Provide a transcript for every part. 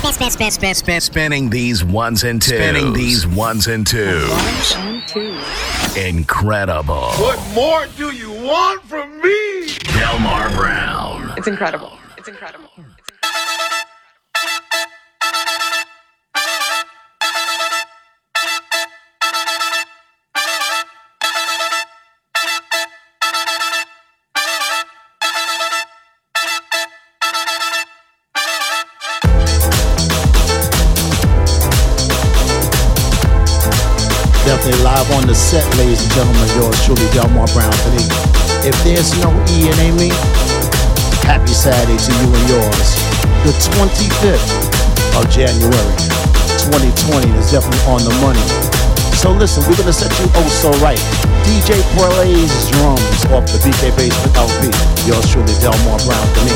spin, spin, spin, spin, spin, spinning these ones and twos. Spinning these ones and twos. Ones and twos. Incredible. What more do you want from me? Delmar Brown. It's incredible. It's incredible. Definitely live on the set, ladies and gentlemen. Yours truly, Delmar Brown today. If there's no E in Amy, happy Saturday to you and yours. The 25th of January, 2020 is definitely on the money. So listen, we're gonna set you oh so right. DJ plays drums off the BK Basement LP. Yours truly, Delmar Brown to me.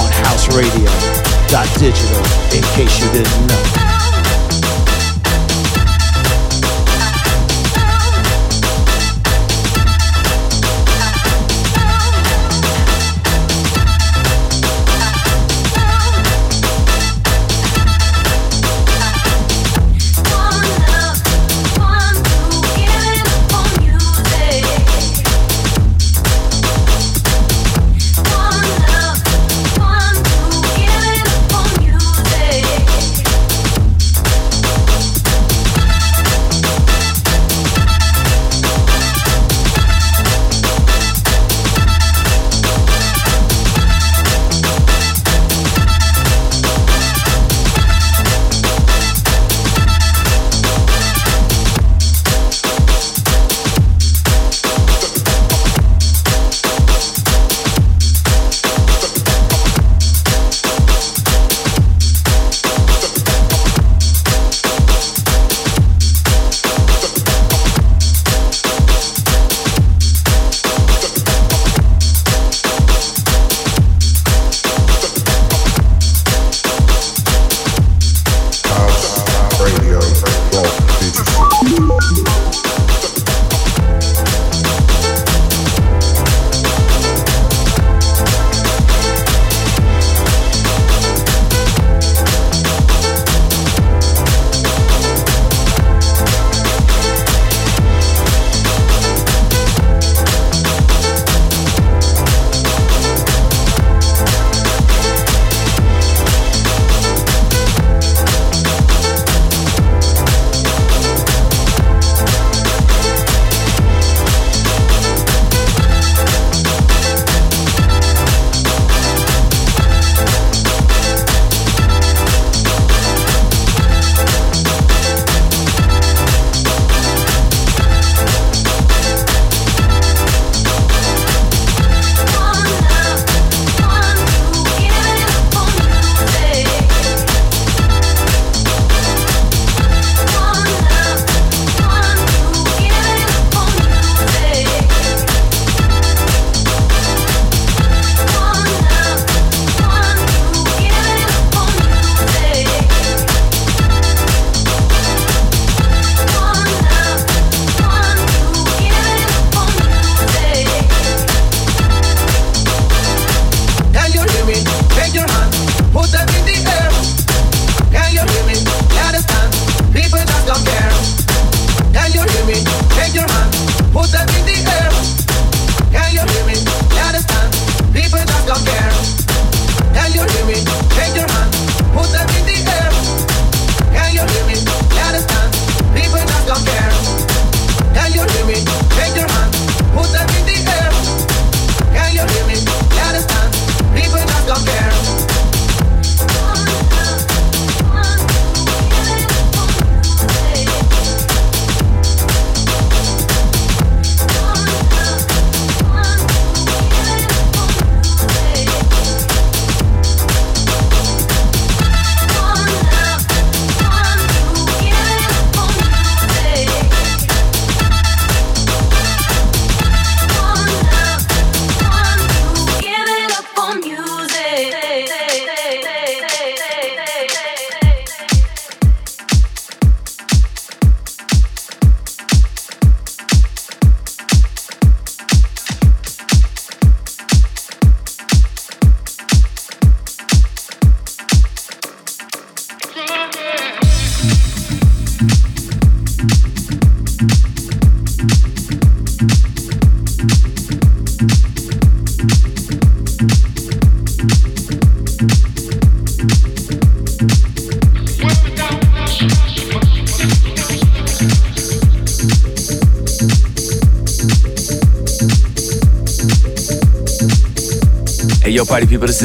On House Radio. Digital, in case you didn't know.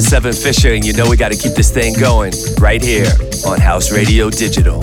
Cevin Fisher, and you know we got to keep this thing going right here on House Radio Digital.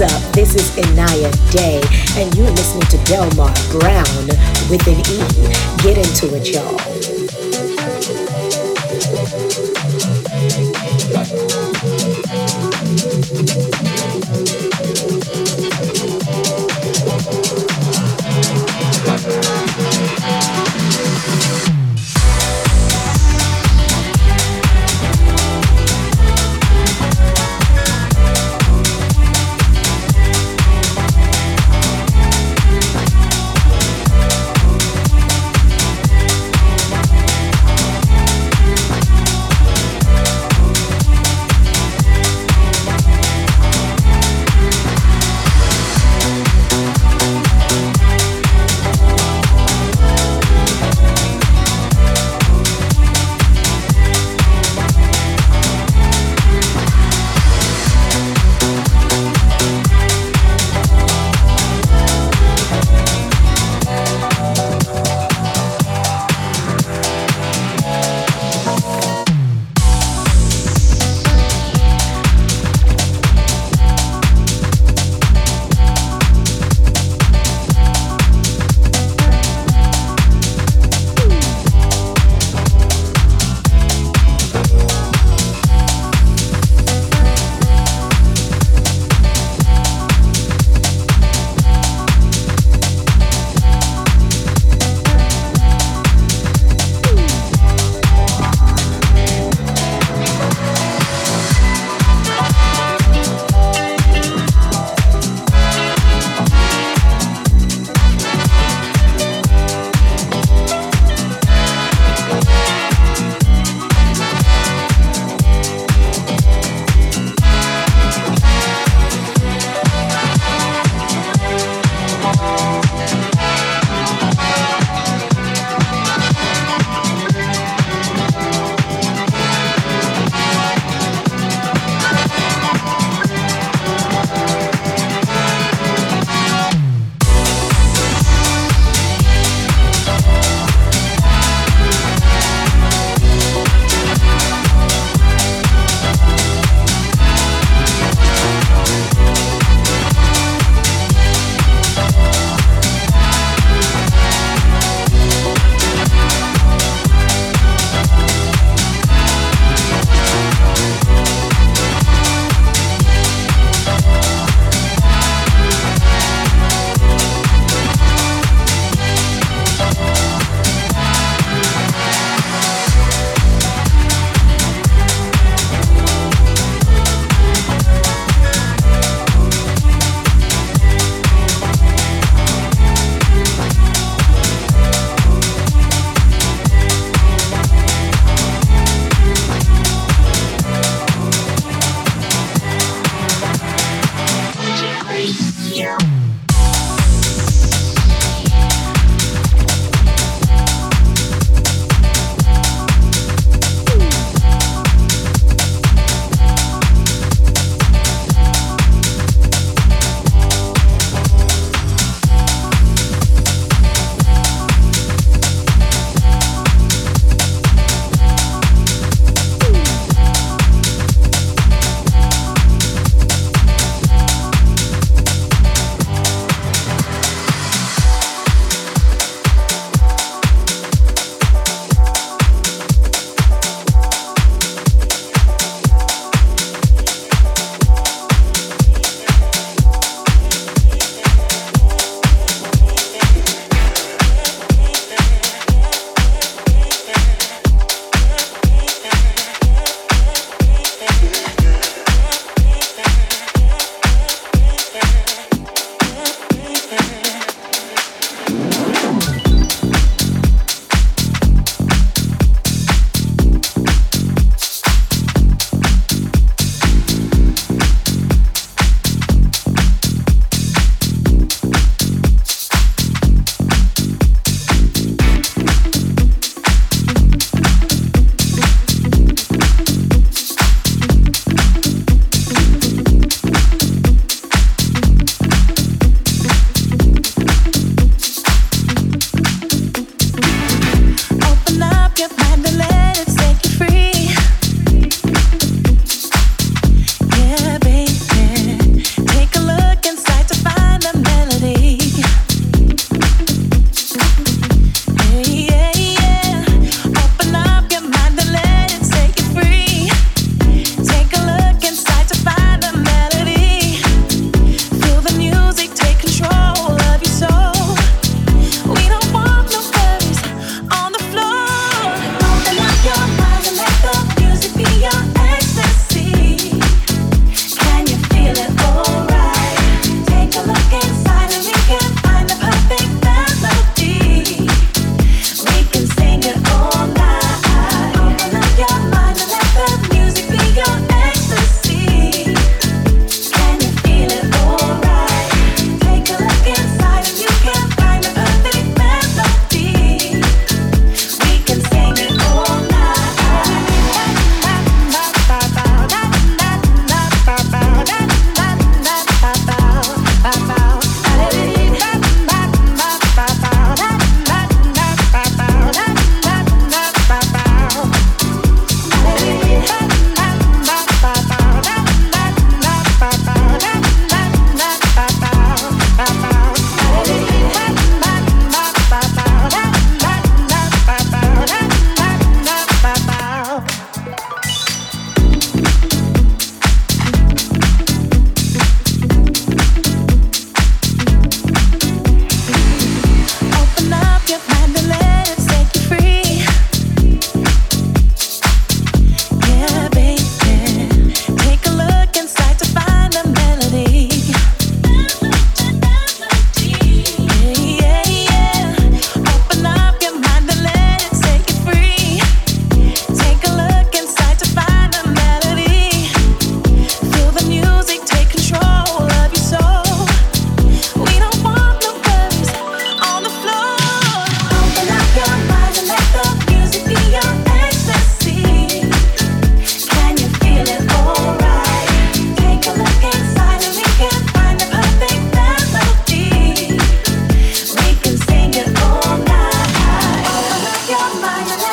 Up? This is Inaya Day, and you're listening to Delmar Brown with an E. Get into it, y'all.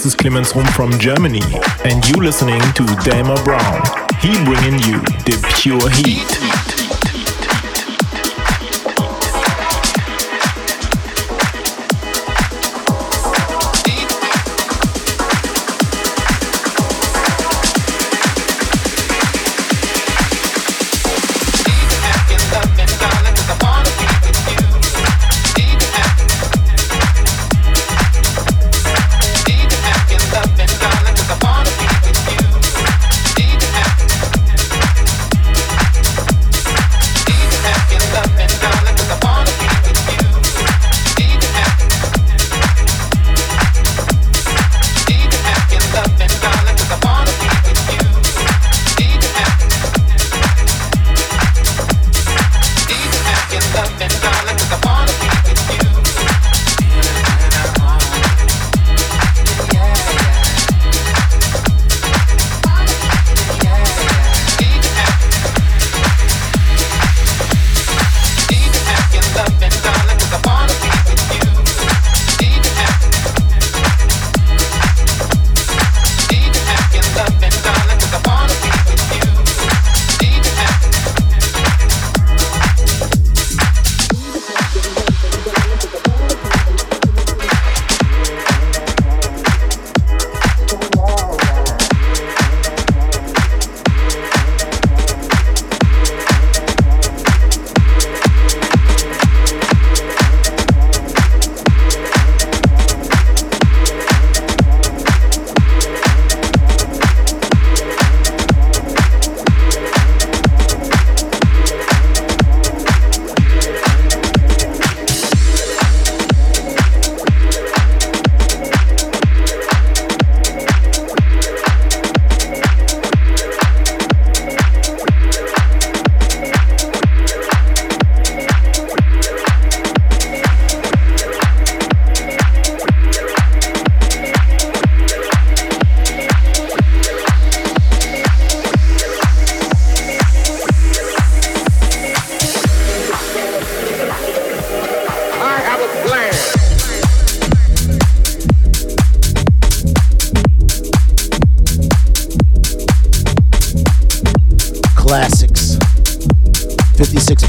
This is Clemens Rum from Germany, and you listening to Delmar Brown. He bringing you the pure heat.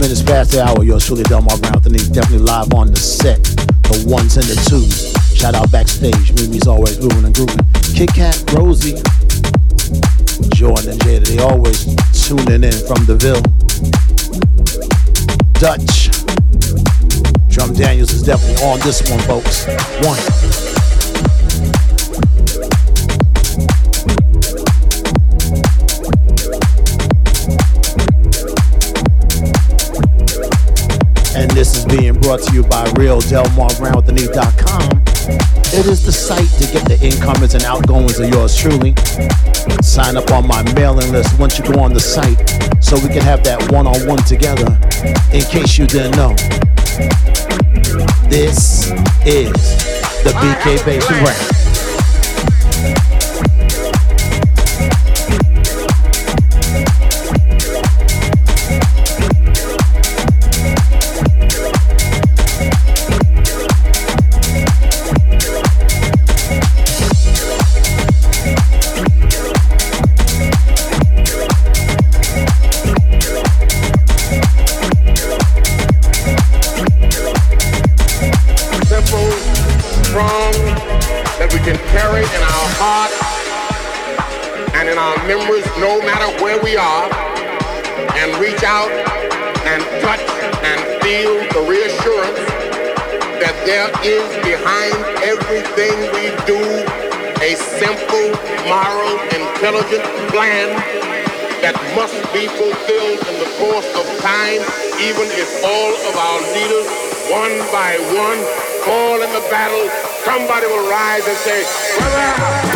The hour. Yours truly, Delmar Brown Anthony. Definitely live on the set. The ones and the twos. Shout out backstage. Mimi's always moving and grooving. Kit Kat, Rosie, Jordan and Jada. They always tuning in from the Ville. Dutch. Drum Daniels is definitely on this one, folks. One. Brought to you by Real Delmar Brown with an RealDelmarBrownWithTheNeat.com. It is the site to get the incomings and outgoings of yours truly. Sign up on my mailing list once you go on the site so we can have that one on one together. In case you didn't know, this is the BK Bass moral, intelligent plan that must be fulfilled in the course of time, even if all of our leaders, one by one, fall in the battle, somebody will rise and say, Brother!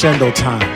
Crescendo time.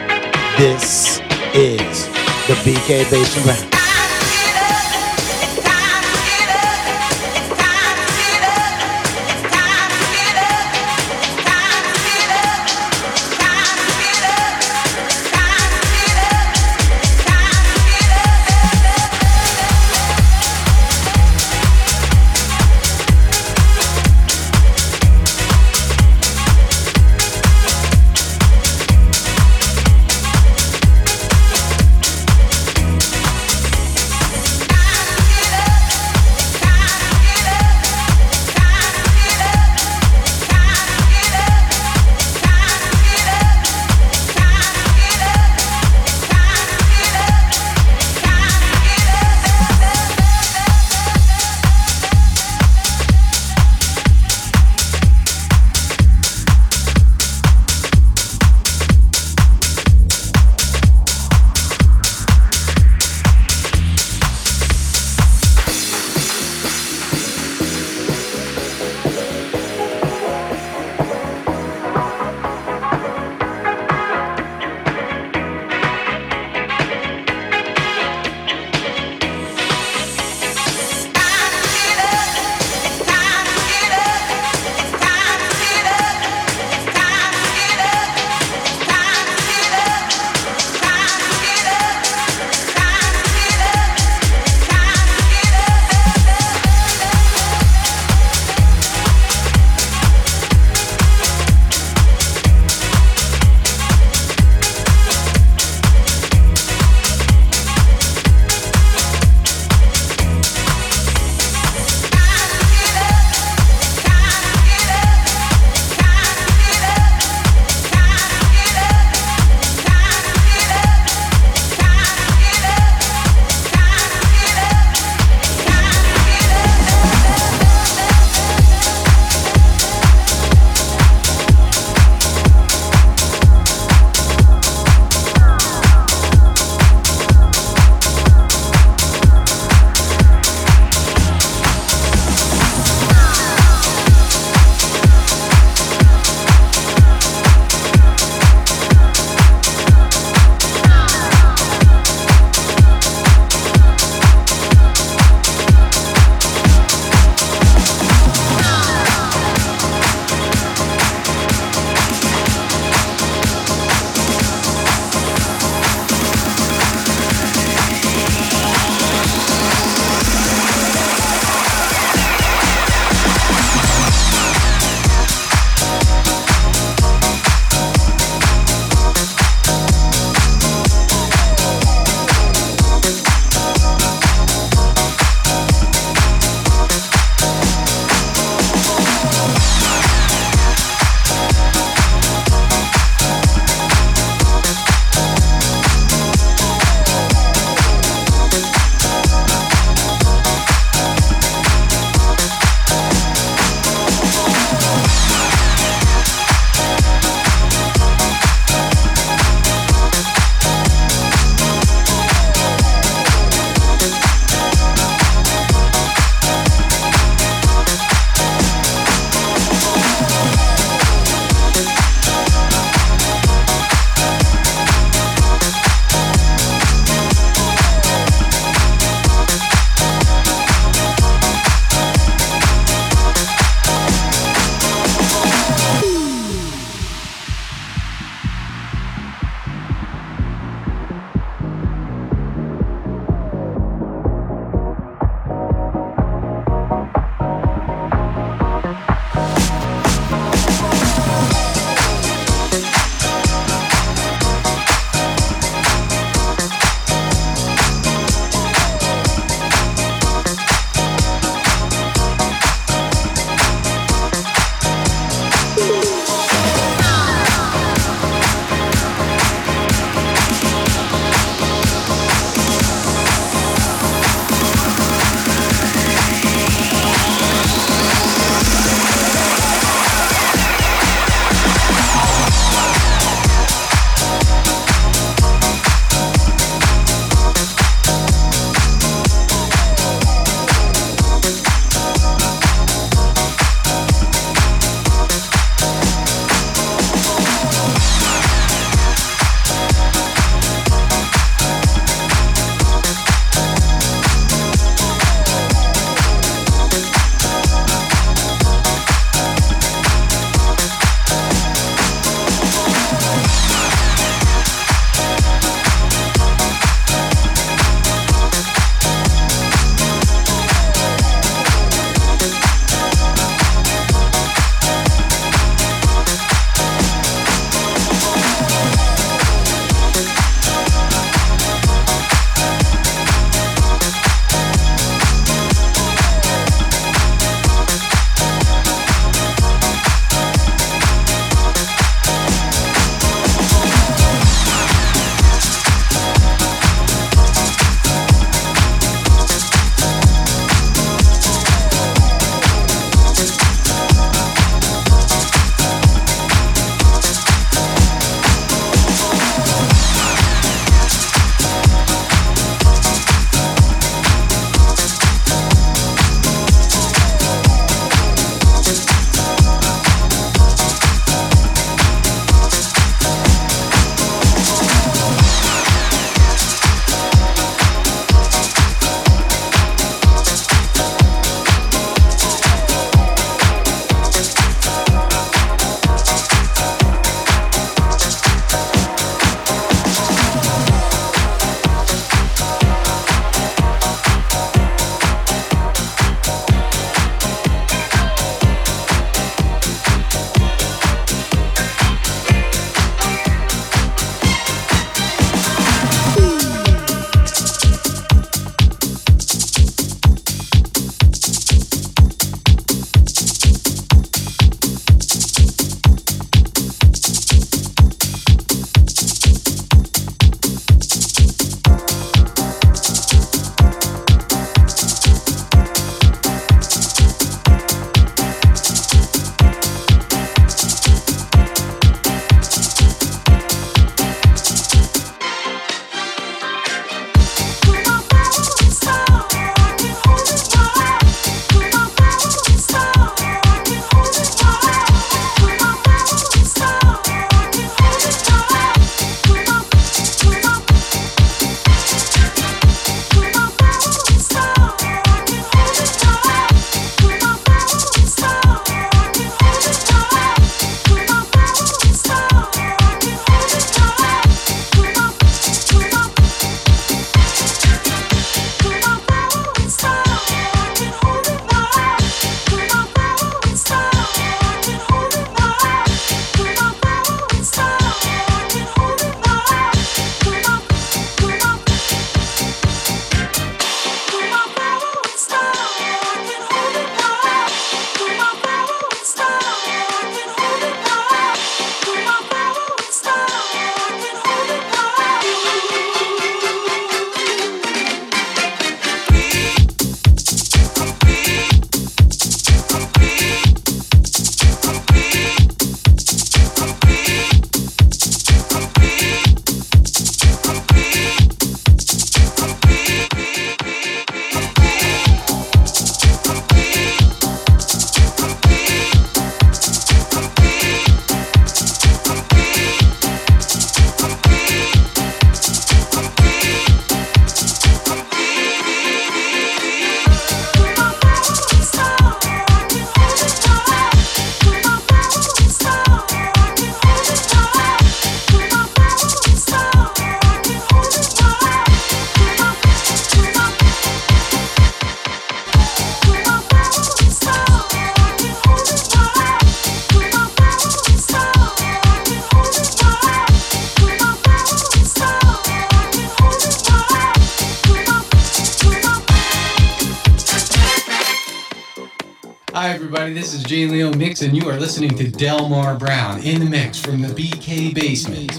And you are listening to Delmar Brown in the mix from the BK Basement.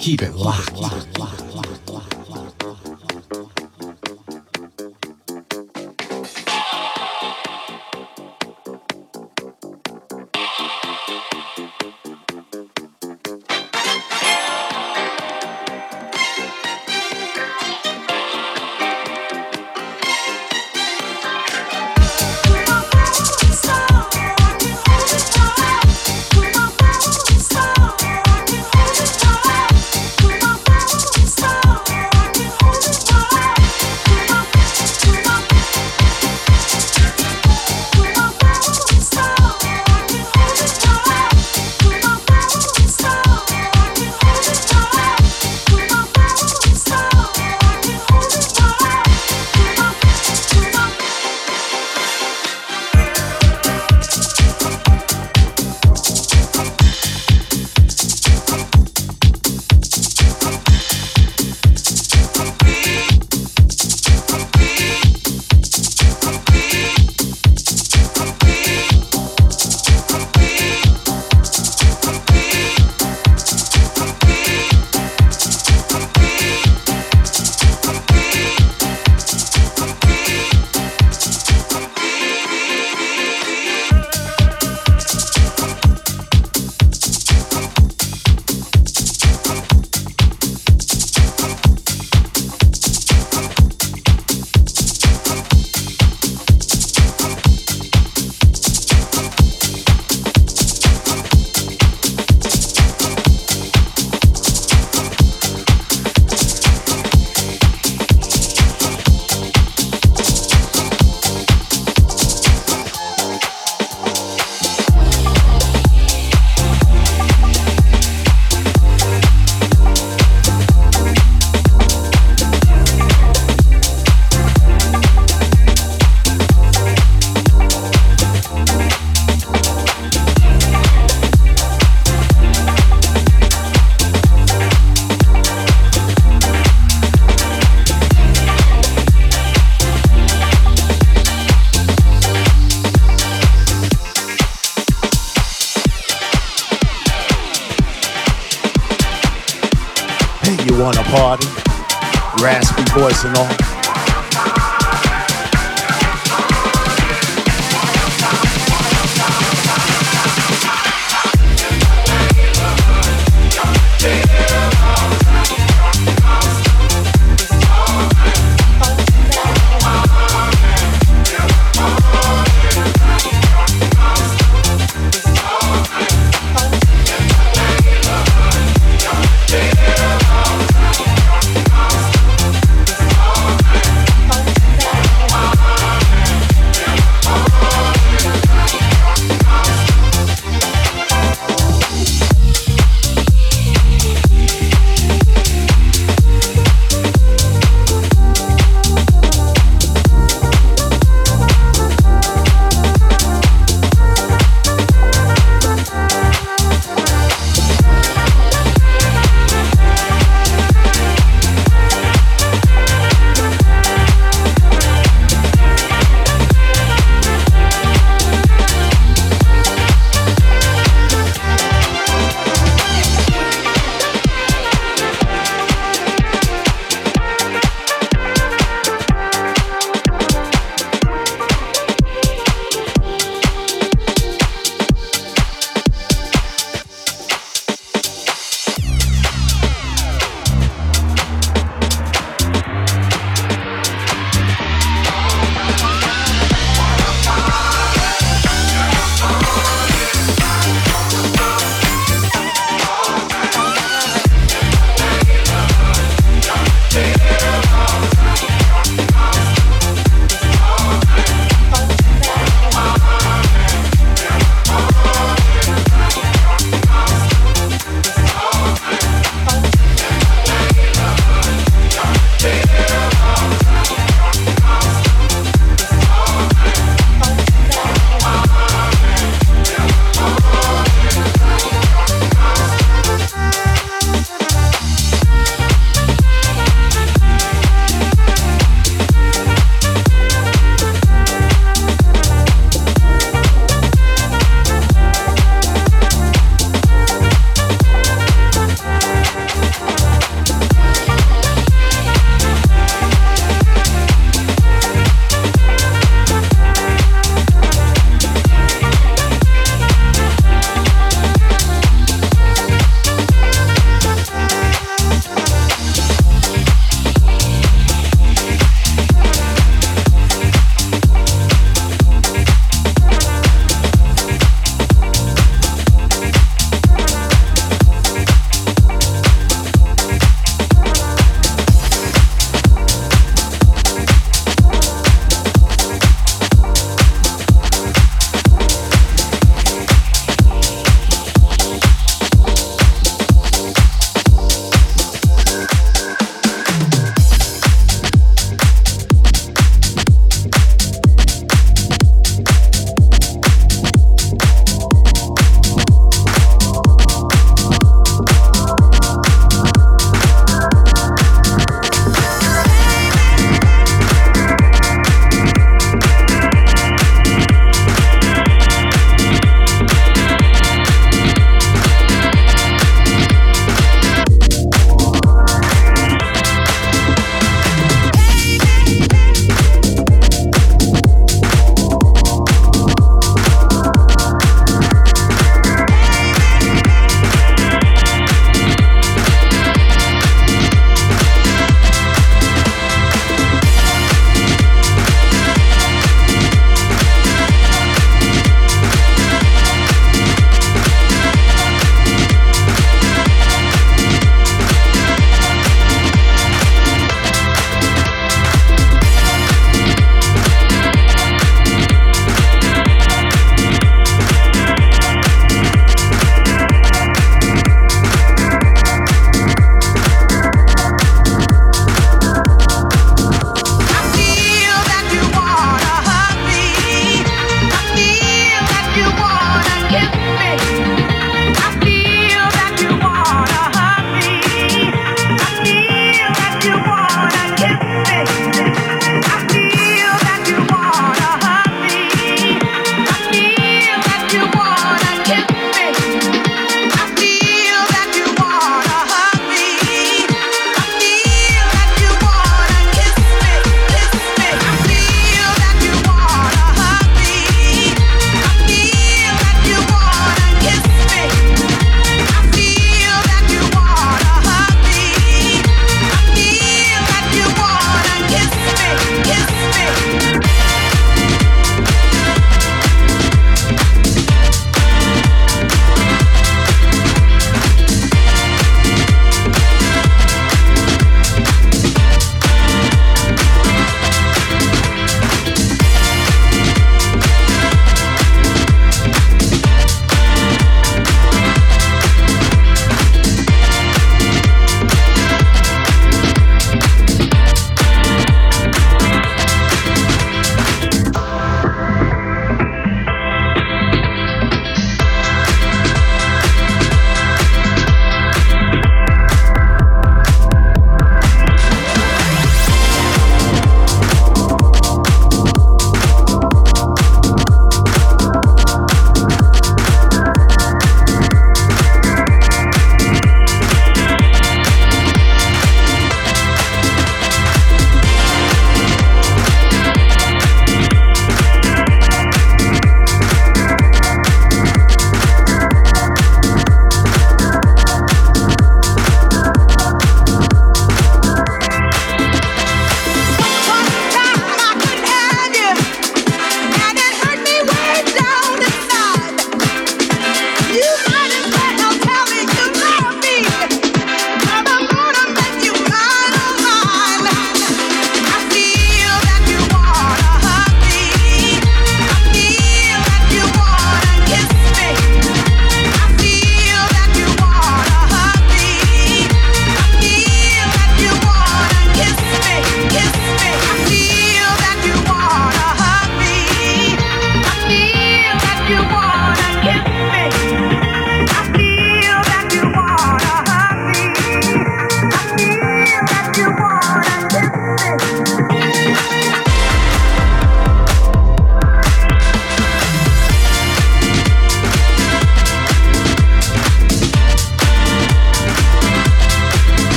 Keep it locked. locked, locked.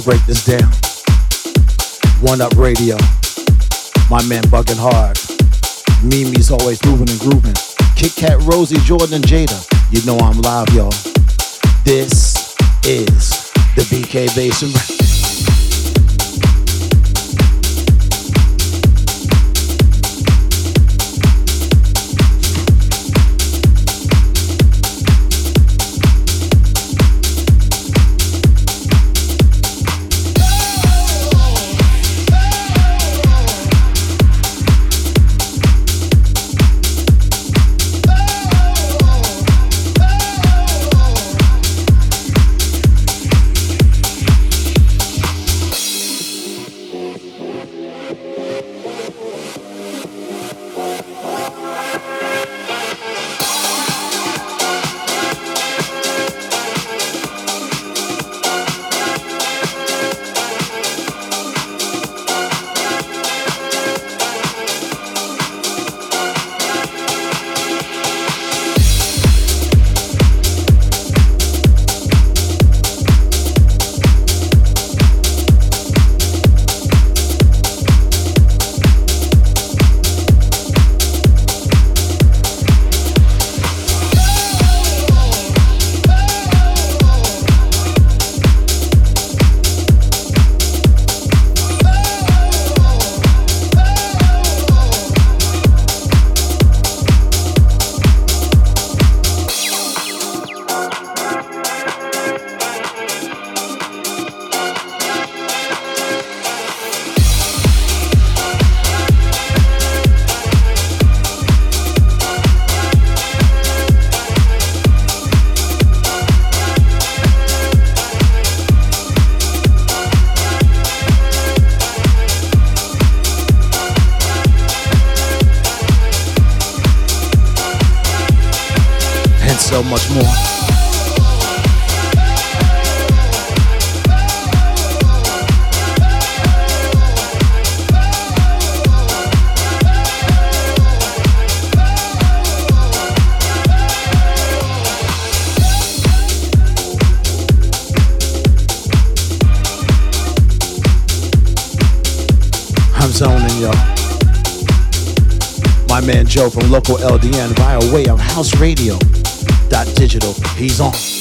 To break this down. One Up Radio. My man bugging hard. Mimi's always moving and grooving. Kit Kat, Rosie, Jordan, and Jada. You know I'm live, y'all. This is the BK Basement. Joe from local LDN via way of House Radio. Digital. He's on.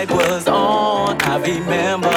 Last night was on, I remember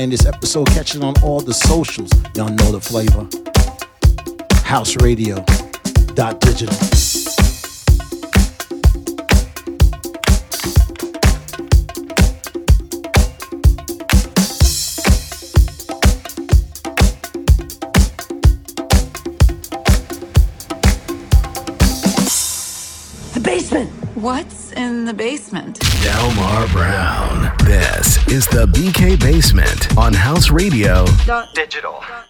you happen to miss any of this episode, catch it on all the socials. Y'all know the flavor. House Radio dot digital. The basement. What's in the basement? Delmar Brown. This is the BK Basement on House Radio. Digital. Digital. Digital.